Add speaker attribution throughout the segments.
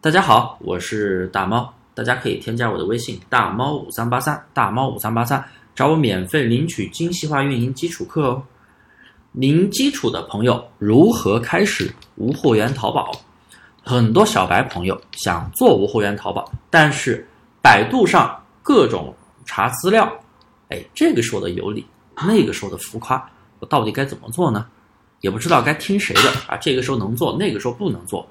Speaker 1: 大家好，我是大猫，大家可以添加我的微信大猫五三八三，大猫五三八三，找我免费领取精细化运营基础课哦。零基础的朋友如何开始无货源淘宝？很多小白朋友想做无货源淘宝，但是百度上各种查资料，哎，这个说的有理，那个说的浮夸，我到底该怎么做呢？也不知道该听谁的啊，这个时候能做，那个时候不能做。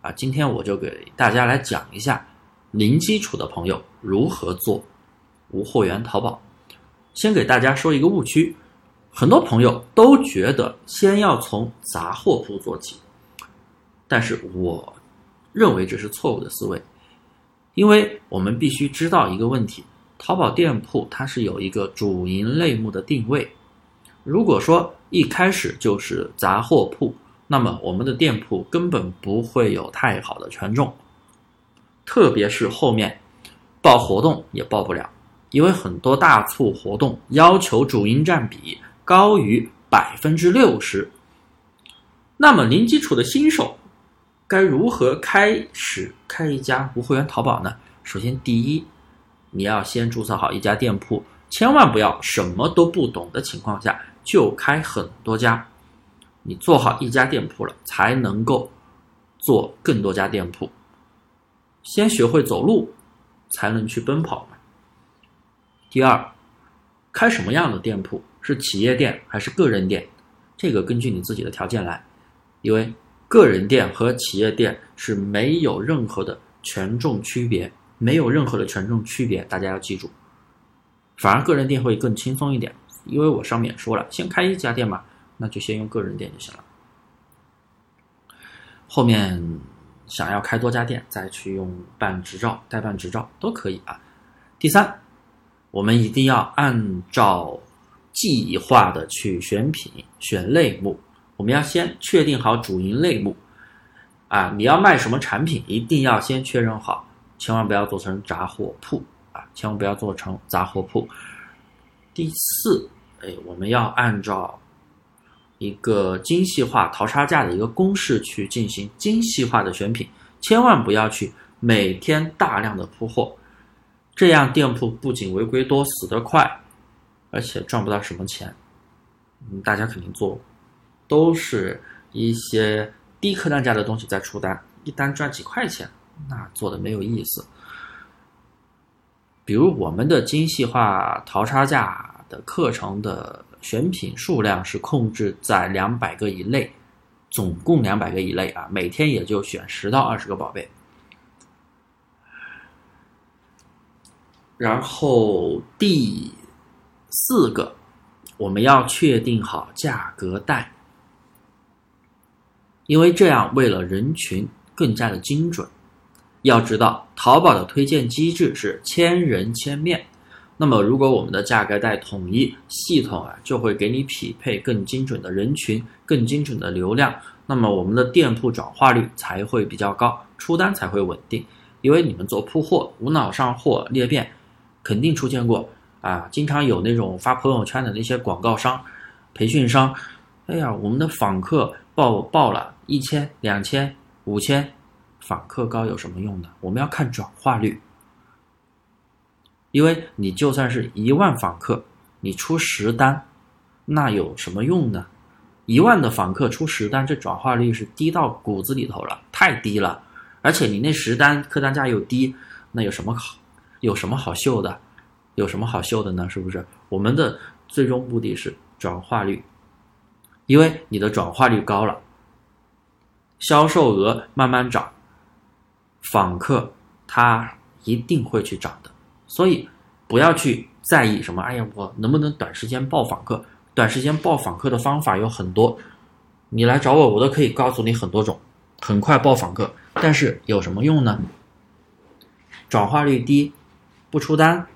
Speaker 1: 啊，今天我就给大家来讲一下零基础的朋友如何做无货源淘宝。先给大家说一个误区，很多朋友都觉得先要从杂货铺做起，但是我认为这是错误的思维，因为我们必须知道一个问题：淘宝店铺它是有一个主营类目的定位，如果说一开始就是杂货铺。那么我们的店铺根本不会有太好的权重，特别是后面报活动也报不了，因为很多大促活动要求主营占比高于百分之六十。那么零基础的新手该如何开始开一家无货源淘宝呢？首先，第一，你要先注册好一家店铺，千万不要什么都不懂的情况下就开很多家。你做好一家店铺了，才能够做更多家店铺。先学会走路，才能去奔跑。第二，开什么样的店铺？是企业店还是个人店？这个根据你自己的条件来，因为个人店和企业店是没有任何的权重区别，没有任何的权重区别，大家要记住。反而个人店会更轻松一点，因为我上面也说了，先开一家店嘛。那就先用个人店就行了，后面想要开多家店，再去用办执照、代办执照都可以啊。第三，我们一定要按照计划的去选品、选类目。我们要先确定好主营类目啊，你要卖什么产品，一定要先确认好，千万不要做成杂货铺啊，千万不要做成杂货铺。第四，哎，我们要按照。一个精细化淘差价的一个公式去进行精细化的选品，千万不要去每天大量的铺货，这样店铺不仅违规多、死得快，而且赚不到什么钱。嗯，大家肯定做，都是一些低客单价的东西在出单，一单赚几块钱，那做的没有意思。比如我们的精细化淘差价的课程的。选品数量是控制在两百个以内，总共两百个以内啊，每天也就选十到二十个宝贝。然后第四个，我们要确定好价格带，因为这样为了人群更加的精准。要知道，淘宝的推荐机制是千人千面。那么，如果我们的价格带统一，系统啊就会给你匹配更精准的人群、更精准的流量，那么我们的店铺转化率才会比较高，出单才会稳定。因为你们做铺货、无脑上货裂变，肯定出现过啊，经常有那种发朋友圈的那些广告商、培训商，哎呀，我们的访客报报了一千、两千、五千，访客高有什么用呢？我们要看转化率。因为你就算是一万访客，你出十单，那有什么用呢？一万的访客出十单，这转化率是低到骨子里头了，太低了。而且你那十单客单价又低，那有什么好？有什么好秀的？有什么好秀的呢？是不是？我们的最终目的是转化率，因为你的转化率高了，销售额慢慢涨，访客他一定会去涨的。所以，不要去在意什么。哎呀，我能不能短时间报访客？短时间报访客的方法有很多，你来找我，我都可以告诉你很多种，很快报访客。但是有什么用呢？转化率低，不出单，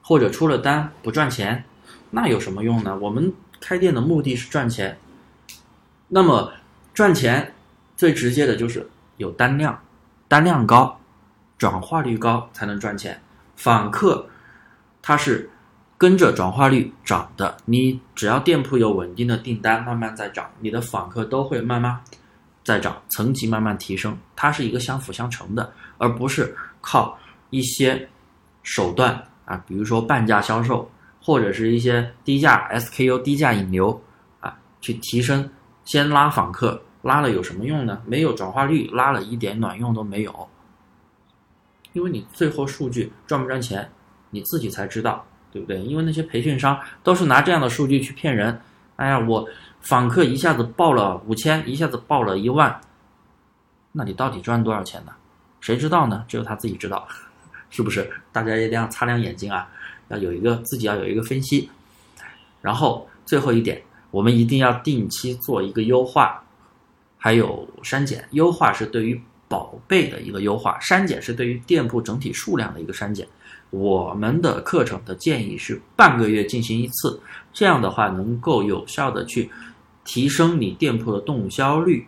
Speaker 1: 或者出了单不赚钱，那有什么用呢？我们开店的目的是赚钱。那么赚钱最直接的就是有单量，单量高，转化率高才能赚钱。访客，它是跟着转化率涨的。你只要店铺有稳定的订单，慢慢在涨，你的访客都会慢慢在涨，层级慢慢提升，它是一个相辅相成的，而不是靠一些手段啊，比如说半价销售，或者是一些低价 SKU、低价引流啊，去提升，先拉访客，拉了有什么用呢？没有转化率，拉了一点卵用都没有。因为你最后数据赚不赚钱，你自己才知道，对不对？因为那些培训商都是拿这样的数据去骗人。哎呀，我访客一下子报了五千，一下子报了一万，那你到底赚多少钱呢？谁知道呢？只有他自己知道，是不是？大家一定要擦亮眼睛啊，要有一个自己要有一个分析。然后最后一点，我们一定要定期做一个优化，还有删减。优化是对于。宝贝的一个优化删减是对于店铺整体数量的一个删减。我们的课程的建议是半个月进行一次，这样的话能够有效的去提升你店铺的动销率，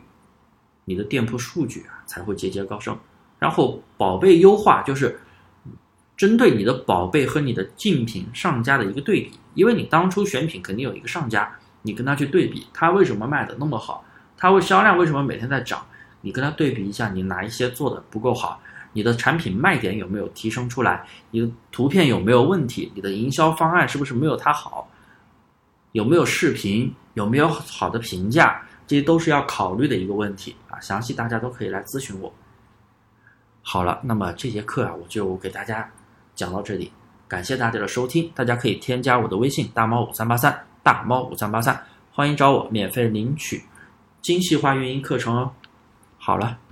Speaker 1: 你的店铺数据啊才会节节高升。然后宝贝优化就是针对你的宝贝和你的竞品上家的一个对比，因为你当初选品肯定有一个上家，你跟他去对比，他为什么卖的那么好，他为销量为什么每天在涨。你跟他对比一下，你哪一些做的不够好？你的产品卖点有没有提升出来？你的图片有没有问题？你的营销方案是不是没有他好？有没有视频？有没有好的评价？这些都是要考虑的一个问题啊！详细大家都可以来咨询我。好了，那么这节课啊，我就给大家讲到这里，感谢大家的收听。大家可以添加我的微信大猫五三八三大猫五三八三，欢迎找我免费领取精细化运营课程哦。好了。